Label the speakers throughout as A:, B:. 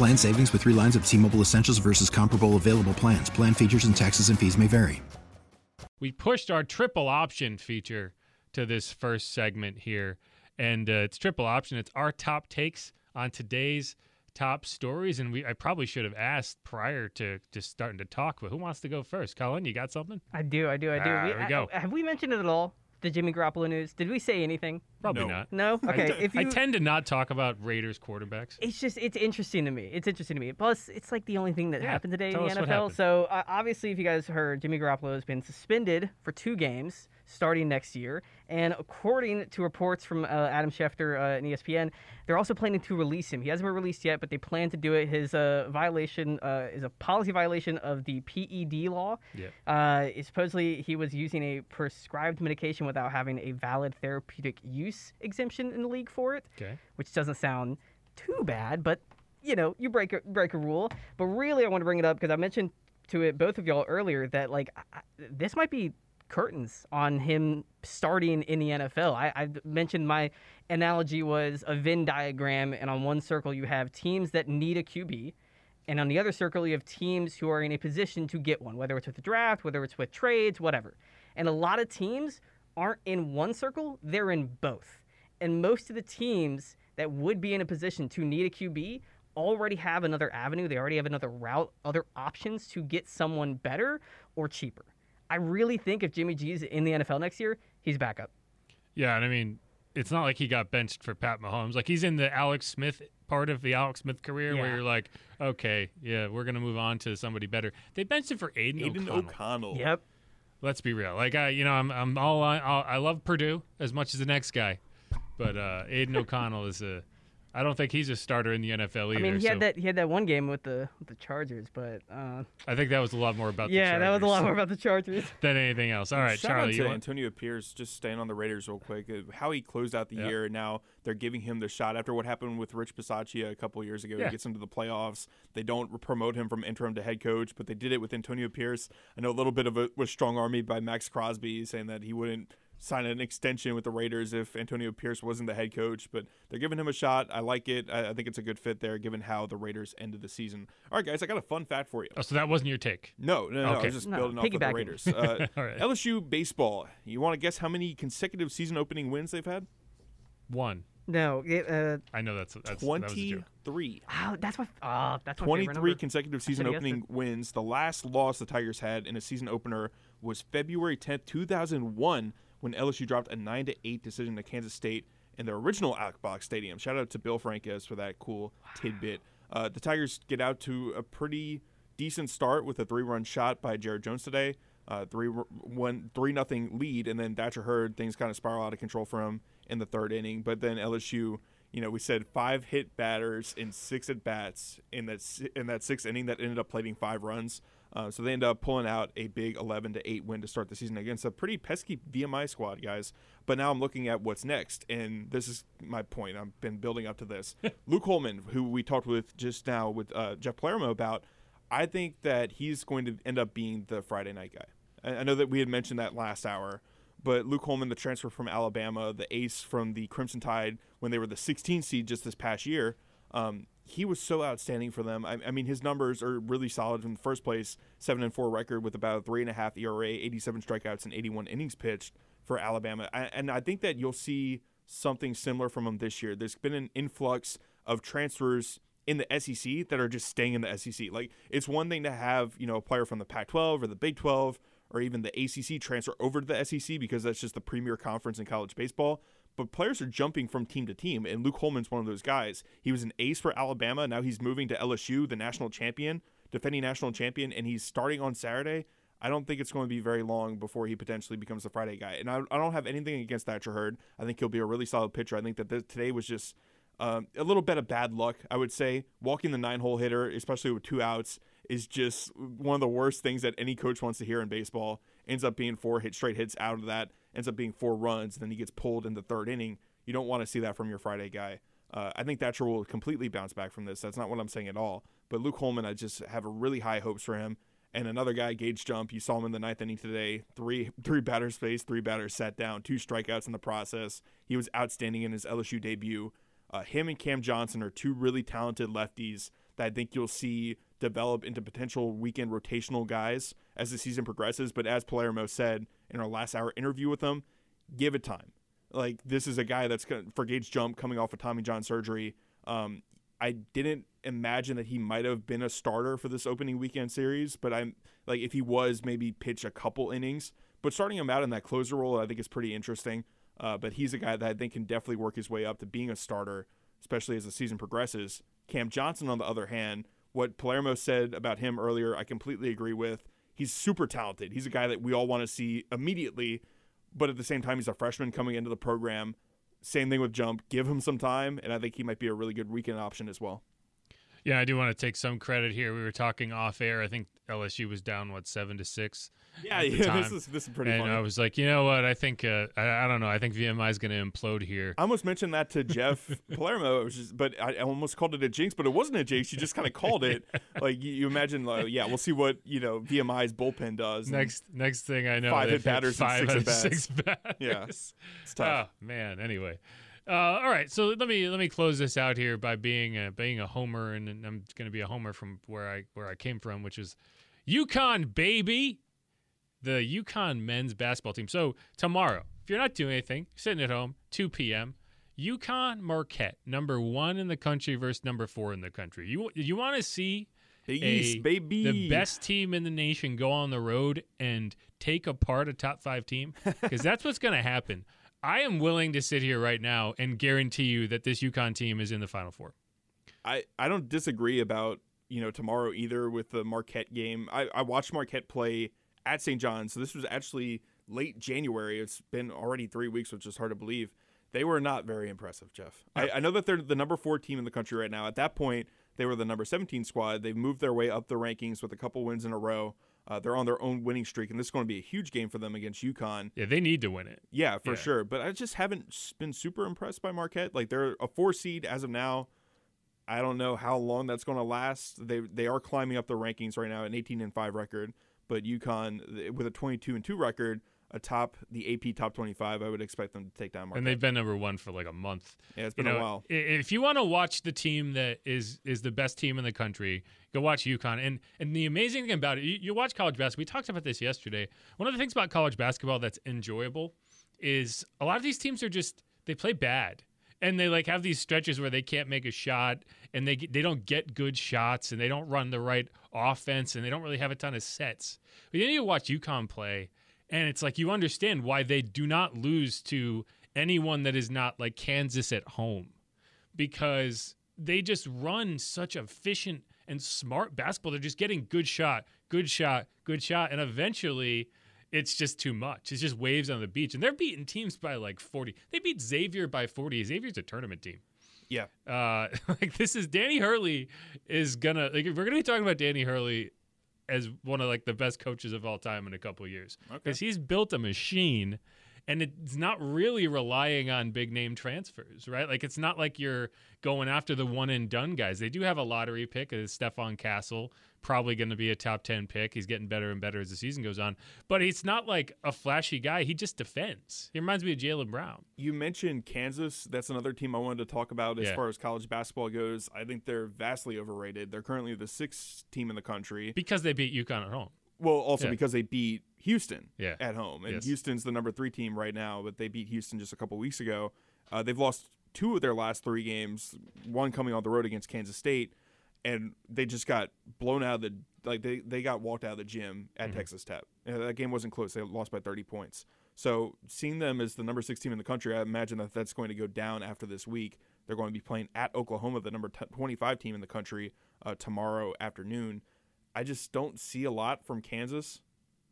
A: Plan savings with three lines of T Mobile Essentials versus comparable available plans. Plan features and taxes and fees may vary.
B: We pushed our triple option feature to this first segment here. And uh, it's triple option. It's our top takes on today's top stories. And we I probably should have asked prior to just starting to talk, but who wants to go first? Cullen, you got something?
C: I do, I do, I do.
B: Ah, there we go.
C: have we mentioned it at all? The Jimmy Garoppolo news? Did we say anything?
B: Probably
D: No.
B: not.
C: No?
B: I
C: Okay.
B: t-
C: if you,
B: I tend to not talk about Raiders quarterbacks.
C: it's just it's interesting to me. It's interesting to me. Plus, it's like the only thing that
B: Yeah,
C: happened today in
B: tell
C: the
B: us what
C: NFL.
B: happened.
C: So uh, obviously, if you guys heard, Jimmy Garoppolo has been suspended for two games starting next year. And according to reports from uh, Adam Schefter uh, and ESPN, they're also planning to release him. He hasn't been released yet, but they plan to do it. His uh, violation uh, is a policy violation of the PED law.
B: Yeah.
C: Uh, supposedly, he was using a prescribed medication without having a valid therapeutic use exemption in the league for it
B: Okay.
C: which doesn't sound too bad, but you know, you break a, break a rule. But really, I want to bring it up because I mentioned to it both of y'all earlier that like I- this might be curtains on him starting in the NFL. I, I mentioned my analogy was a Venn diagram, and on one circle you have teams that need a QB. And on the other circle, you have teams who are in a position to get one, whether it's with the draft, whether it's with trades, whatever. And a lot of teams aren't in one circle, they're in both. And most of the teams that would be in a position to need a QB already have another avenue. They already have another route, other options to get someone better or cheaper. I really think if Jimmy G's in the NFL next year, he's back up.
B: Yeah, and I mean, it's not like he got benched for Pat Mahomes. Like he's in the Alex Smith part of the Alex Smith career where you're like, okay, yeah, we're gonna move on to somebody better. They benched him for Aiden,
D: Aidan
B: O'Connell.
D: O'Connell.
C: Yep.
B: Let's be real. Like I, you know, I'm I'm all. All, I love Purdue as much as the next guy, but uh, Aidan O'Connell is a. I don't think he's a starter in the NFL either.
C: I mean, he had that he had that one game with the with the Chargers, but uh,
B: I think that was a lot more about.
C: yeah,
B: the
C: that was a
B: Chargers
C: lot more about the Chargers.
B: than anything else. All right,
D: Shout
B: Charlie,
D: out
B: you
D: to
B: want,
D: Antonio Pierce, just staying on the Raiders real quick. uh, How he closed out the
B: Yeah.
D: year, and now they're giving him the shot after what happened with Rich Bisaccia a couple years ago.
B: Yeah.
D: He gets into the playoffs. They don't promote him from interim to head coach, but they did it with Antonio Pierce. I know a little bit of it was strong army by Maxx Crosby, saying that he wouldn't sign an extension with the Raiders if Antonio Pierce wasn't the head coach, but they're giving him a shot. I like it. I, I think it's a good fit there, given how the Raiders ended the season. All right, guys, I got a fun fact for you.
B: oh, so that wasn't your take.
D: No, no, no. I
B: Okay.
D: was just
C: No,
D: building off of the. Raiders. Uh,
B: All right.
D: LSU baseball. You want to guess how many consecutive season opening wins they've had?
B: One.
C: No, it, uh,
B: I know that's that's that was.
D: Twenty-three.
C: oh, that's my uh, that's
D: 23
C: number.
D: consecutive season opening wins. The last loss the Tigers had in a season opener was February 10th, 2001, when LSU dropped a 9 to 8 decision to Kansas State in their original Outback Stadium. Shout out to Bill Franques for that cool tidbit. Uh, the Tigers get out to a pretty decent start with a three-run shot by Jared Jones today. Uh, three one three nothing lead, and then Thatcher Hurd things kind of spiral out of control for him in the third inning. But then LSU, you know, we said five hit batters in six at bats in that in that sixth inning that ended up plating five runs. Uh, so they end up pulling out a big 11 to 8 win to start the season against a pretty pesky VMI squad, guys. But now I'm looking at what's next, and this is my point. I've been building up to this. Luke Holman, who we talked with just now with uh, Jeff Palermo about, I think that he's going to end up being the Friday night guy. I, I know that we had mentioned that last hour, but Luke Holman, the transfer from Alabama, the ace from the Crimson Tide when they were the 16 seed just this past year, um, he was so outstanding for them. I, I mean, his numbers are really solid in the first place. Seven and four record with about a three and a half ERA, 87 strikeouts, and 81 innings pitched for Alabama. I, and I think that you'll see something similar from him this year. There's been an influx of transfers in the SEC that are just staying in the SEC. Like it's one thing to have, you know, a player from the Pac-12 or the Big 12 or even the ACC transfer over to the SEC because that's just the premier conference in college baseball. But players are jumping from team to team, and Luke Holman's one of those guys. He was an ace for Alabama. Now he's moving to LSU, the national champion, defending national champion, and he's starting on Saturday. I don't think it's going to be very long before he potentially becomes the Friday guy. And I, I don't have anything against Thatcher Hurd. I think he'll be a really solid pitcher. I think that this, today was just um, a little bit of bad luck, I would say. Walking the nine hole hitter, especially with two outs, is just one of the worst things that any coach wants to hear in baseball. Ends up being four hit straight hits out of that, ends up being four runs, then he gets pulled in the third inning. You don't want to see that from your Friday guy. Uh, I think Thatcher will completely bounce back from this. That's not what I'm saying at all. But Luke Holman, I just have a really high hopes for him. And another guy, Gage Jump, you saw him in the ninth inning today. Three three batters faced, three batters sat down, two strikeouts in the process. He was outstanding in his LSU debut. Uh, him and Cam Johnson are two really talented lefties that I think you'll see develop into potential weekend rotational guys as the season progresses. But as Palermo said in our last hour interview with him, give it time. Like this is a guy that's for Gage Jump coming off of Tommy John surgery. Um, I didn't imagine that he might have been a starter for this opening weekend series, but I'm like if he was, maybe pitch a couple innings. But starting him out in that closer role, I think is pretty interesting. Uh, but he's a guy that I think can definitely work his way up to being a starter, especially as the season progresses. Cam Johnson, on the other hand, what Palermo said about him earlier, I completely agree with. He's super talented. He's a guy that we all want to see immediately, but at the same time, he's a freshman coming into the program. Same thing with Jump. Give him some time, and I think he might be a really good weekend option as well.
B: Yeah, I do want to take some credit here. We were talking off air. I think LSU was down what seven to six.
D: Yeah, yeah. This is this is pretty.
B: And
D: funny.
B: I was like, you know what? I think uh, I, I don't know. I think VMI is going to implode here.
D: I almost mentioned that to Jeff Palermo, just, but I almost called it a jinx. But it wasn't a jinx. You just kind of called it. Like you, you imagine, like, yeah, we'll see what you know VMI's bullpen does.
B: Next next thing I know,
D: five hit batters,
B: five
D: and six,
B: six batters.
D: Yeah, it's tough.
B: Oh man. Anyway. Uh, all right, so let me let me close this out here by being a, being a homer, and, I'm going to be a homer from where I where I came from, which is UConn baby, the UConn men's basketball team. So tomorrow, if you're not doing anything, sitting at home, 2 p.m. UConn Marquette, number one in the country versus number four in the country. You you want to see a-
D: East, baby.
B: the best team in the nation go on the road and take apart a top five team because that's what's going to happen. I am willing to sit here right now and guarantee you that this UConn team is in the Final Four.
D: I, I don't disagree about you know tomorrow either with the Marquette game. I, I watched Marquette play at St. John's, so this was actually late January. It's been already three weeks, which is hard to believe. They were not very impressive, Jeff. I, I know that they're the number four team in the country right now. At that point, they were the number 17 squad. They've moved their way up the rankings with a couple wins in a row. Uh, they're on their own winning streak, and this is going to be a huge game for them against UConn.
B: Yeah, they need to win it.
D: Yeah, for
B: Yeah.
D: sure. But I just haven't been super impressed by Marquette. Like they're a four seed as of now. I don't know how long that's going to last. They they are climbing up the rankings right now, an 18 and five record. But UConn with a 22 and two record, atop the AP top 25, I would expect them to take down Marquette.
B: And they've been number one for like a month.
D: yeah, it's been
B: know,
D: a while.
B: If you want to watch the team that is is the best team in the country, go watch UConn. And and the amazing thing about it, you, you watch college basketball. We talked about this yesterday. One of the things about college basketball that's enjoyable is a lot of these teams are just they play bad. And they like have these stretches where they can't make a shot, and they they don't get good shots, and they don't run the right offense, and they don't really have a ton of sets. But then you watch UConn play, and it's like you understand why they do not lose to anyone that is not like Kansas at home because they just run such efficient and smart basketball. They're just getting good shot, good shot, good shot, and eventually it's just too much. It's just waves on the beach, and they're beating teams by like forty. They beat Xavier by forty. Xavier's a tournament team.
D: Yeah,
B: Uh, like this is Danny Hurley is gonna like if we're gonna be talking about Danny Hurley as one of like the best coaches of all time in a couple of years because he's built a machine and it's not really relying on big name transfers, right? Like it's not like you're going after the one and done guys. They do have a lottery pick, uh, is Stephon Castle, probably going to be a top 10 pick. He's getting better and better as the season goes on, but he's not like a flashy guy. He just defends. He reminds me of Jaylen Brown.
D: you mentioned Kansas. That's another team I wanted to talk about as
B: Yeah.
D: far as college basketball goes. I think they're vastly overrated. They're currently the sixth team in the country.
B: Because they beat UConn at home.
D: Well, also
B: Yeah.
D: because they beat Houston
B: Yeah.
D: at home, and
B: Yes.
D: Houston's the number three team right now, but they beat Houston just a couple weeks ago. Uh, they've lost two of their last three games, one coming on the road against Kansas State, and they just got blown out of the like they, they got walked out of the gym at Texas Tech. And that game wasn't close. They lost by 30 points. So seeing them as the number six team in the country, I imagine that that's going to go down after this week. They're going to be playing at Oklahoma, the number t- 25 team in the country, uh, tomorrow afternoon. I just don't see a lot from Kansas.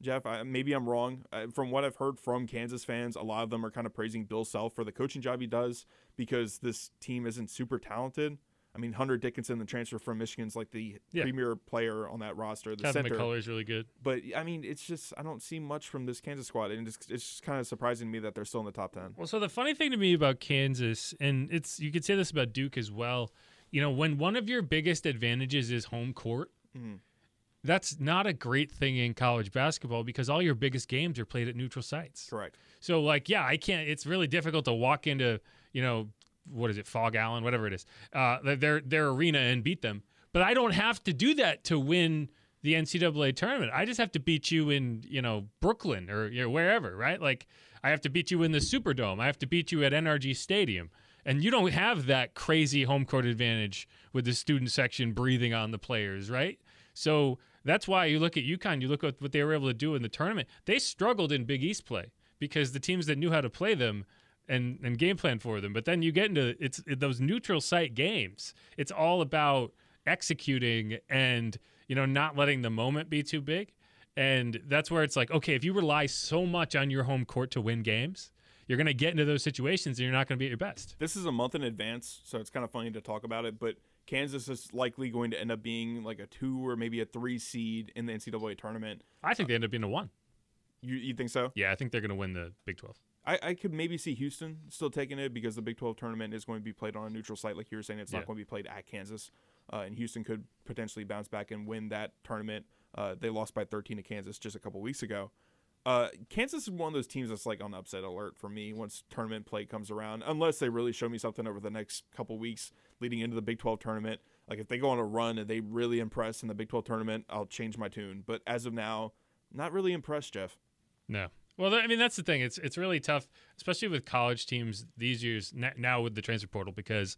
D: Jeff, I, maybe I'm wrong. Uh, from what I've heard from Kansas fans, a lot of them are kind of praising Bill Self for the coaching job he does because this team isn't super talented. I mean, Hunter Dickinson, the transfer from Michigan's like the
B: Yeah.
D: premier player on that roster, the
B: Kevin
D: center.
B: McCullar's really good.
D: But I mean, it's just I don't see much from this Kansas squad, and it's, it's just kind of surprising to me that they're still in the top ten.
B: Well, so the funny thing to me about Kansas, and it's you could say this about Duke as well. You know, when one of your biggest advantages is home court, that's not a great thing in college basketball because all your biggest games are played at neutral sites.
D: Correct.
B: So, like, yeah, I can't. It's really difficult to walk into, you know, what is it, Phog Allen, whatever it is, uh, their their arena and beat them. But I don't have to do that to win the NCAA tournament. I just have to beat you in, you know, Brooklyn or you know, wherever, right? Like, I have to beat you in the Superdome. I have to beat you at NRG Stadium. And you don't have that crazy home court advantage with the student section breathing on the players, right? So that's why you look at UConn, you look at what they were able to do in the tournament. They struggled in Big East play because the teams that knew how to play them and, and game plan for them. But then you get into it's those neutral site games. It's all about executing and you know not letting the moment be too big. And that's where it's like, okay, if you rely so much on your home court to win games, you're going to get into those situations and you're not going to be at your best.
D: This is a month in advance, so it's kind of funny to talk about it. But Kansas is likely going to end up being like a two or maybe a three seed in the NCAA tournament.
B: I think they end up being a one.
D: You you think so?
B: Yeah, I think they're going to win the Big 12.
D: I, I could maybe see Houston still taking it because the Big 12 tournament is going to be played on a neutral site, like you were saying. It's
B: Yeah.
D: not going to be played at Kansas, uh, and Houston could potentially bounce back and win that tournament. Uh, they lost by 13 to Kansas just a couple weeks ago. Uh, Kansas is one of those teams that's like on upset alert for me once tournament play comes around, unless they really show me something over the next couple weeks leading into the Big 12 tournament. Like if they go on a run and they really impress in the Big 12 tournament, I'll change my tune. But as of now, not really impressed, Jeff.
B: No. Well, I mean that's the thing. It's it's really tough, especially with college teams these years now with the transfer portal because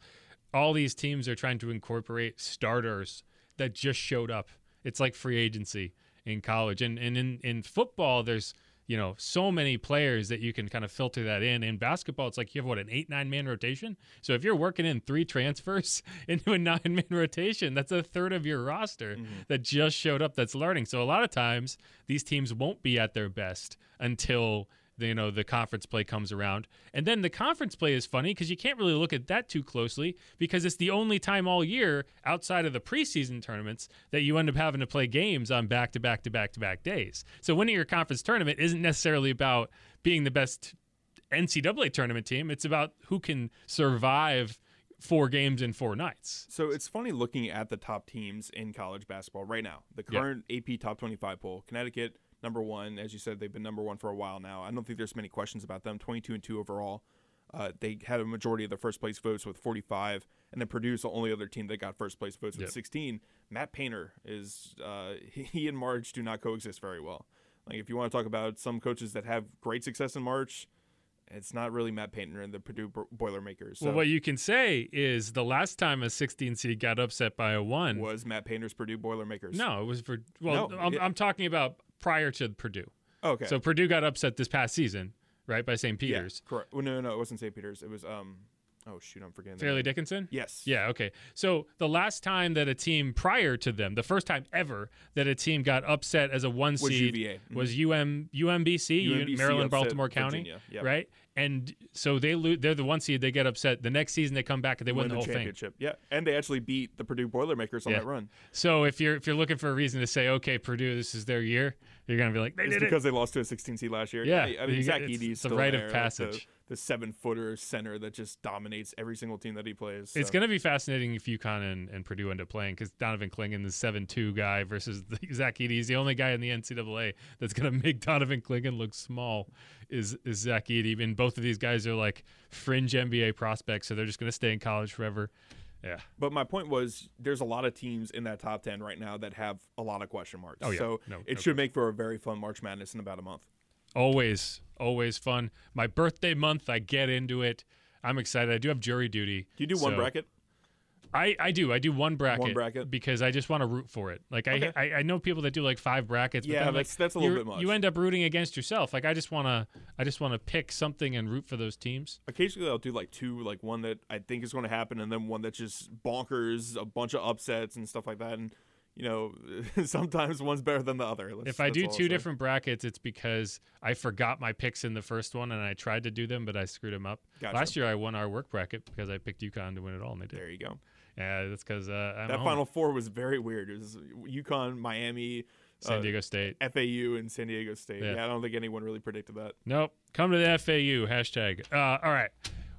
B: all these teams are trying to incorporate starters that just showed up. It's like free agency in college, and and in in football, there's you know so many players that you can kind of filter that in. In basketball, it's like you have what an eight nine man rotation. So if you're working in three transfers into a nine man rotation, that's a third of your roster mm-hmm. that just showed up that's learning. So a lot of times these teams won't be at their best until you know the conference play comes around and then the conference play is funny because you can't really look at that too closely because it's the only time all year outside of the preseason tournaments that you end up having to play games on back to back to back to back days so winning your conference tournament isn't necessarily about being the best ncaa tournament team it's about who can survive four games in four nights
D: So it's funny looking at the top teams in college basketball right now. The
B: Yeah.
D: current AP top 25 poll. Connecticut number 1, as you said they've been number 1 for a while now. I don't think there's many questions about them. 22 and 2 overall. Uh, they had a majority of the first place votes with 45, and then Purdue's the only other team that got first place votes with
B: Yep.
D: 16. Matt Painter is uh, he and March do not coexist very well. Like if you want to talk about some coaches that have great success in March, it's not really Matt Painter and the Purdue Boilermakers. So
B: well what you can say is the last time a 16 seed got upset by a one
D: was Matt Painter's Purdue Boilermakers.
B: No, it was for. Well,
D: No,
B: I'm,
D: it-
B: I'm talking about prior to Purdue.
D: Okay.
B: So Purdue got upset this past season, right, by St. Peter's.
D: Yeah, correct. Well, no, no, it wasn't St. Peter's. It was um. Oh shoot, I'm forgetting.
B: Fairleigh. Dickinson.
D: Yes.
B: Yeah. Okay. So the last time that a team prior to them, the first time ever that a team got upset as a one
D: Was
B: seed
D: UVA.
B: Was UM UMBC,
D: UMBC
B: Maryland Baltimore County,
D: Yep.
B: right? And so they lose. they're the one seed. They get upset. The next season they come back and they win,
D: Win
B: the
D: the
B: whole thing.
D: championship. Yeah, and they actually beat the Purdue Boilermakers on
B: Yeah.
D: that run.
B: So if you're if you're looking for a reason to say, okay, Purdue, this is their year, you're gonna be like, they
D: It's
B: did it.
D: because they lost to a 16 seed last year.
B: Yeah,
D: I mean Zach Edey's still
B: rite of
D: there, like
B: passage.
D: the, the seven footer center that just dominates every single team that he plays.
B: It's going to be fascinating if UConn and, and Purdue end up playing because Donovan Clingan, the seven two guy, versus the, Zach Edey. He's the only guy in the NCAA that's going to make Donovan Clingan look small. Is is Zach Edey? And both of these guys are like fringe NBA prospects, so they're just going to stay in college forever. Yeah.
D: But my point was, there's a lot of teams in that top 10 right now that have a lot of question marks.
B: Oh, yeah.
D: So
B: No-
D: it
B: no
D: should make for a very fun March Madness in about a month.
B: Always, always fun. My birthday month, I get into it. I'm excited. I do have jury duty.
D: Do you do one bracket?
B: I, I do. I do one bracket.
D: one bracket?
B: because I just want to root for it. Like
D: Okay.
B: I, I I know people that do like five brackets. But
D: Yeah,
B: then, like,
D: that's- that's a little bit much.
B: You end up rooting against yourself. Like I just want to I just want to pick something and root for those teams.
D: Occasionally, I'll do like two, like one that I think is going to happen, and then one that's just bonkers, a bunch of upsets and stuff like that. And you know, sometimes one's better than the other. That's-
B: if I do two different brackets, it's because I forgot my picks in the first one and I tried to do them, but I screwed them up.
D: Gotcha.
B: Last year I won our work bracket because I picked UConn to win it all, and they did.
D: there you go.
B: Yeah, that's because uh,
D: that
B: home.
D: Final Four was very weird. It was UConn, Miami,
B: San
D: uh,
B: Diego State.
D: FAU, and San Diego State.
B: Yeah.
D: Yeah. I don't think anyone really predicted that.
B: Nope. Come to the FAU hashtag. Uh, all right.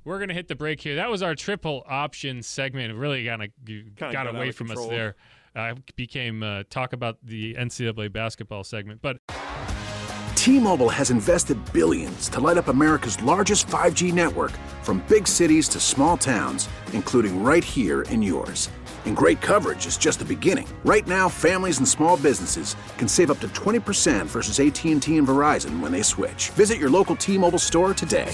B: We're gonna hit the break here. That was our triple option segment. Really kind of got,
D: got
B: away from us there. Uh, became uh, talk about the NCAA basketball segment, but
E: T-Mobile has invested billions to light up America's largest 5G network from big cities to small towns, including right here in yours. And great coverage is just the beginning. Right now, families and small businesses can save up to 20% versus AT&T and Verizon when they switch. Visit your local T-Mobile store today.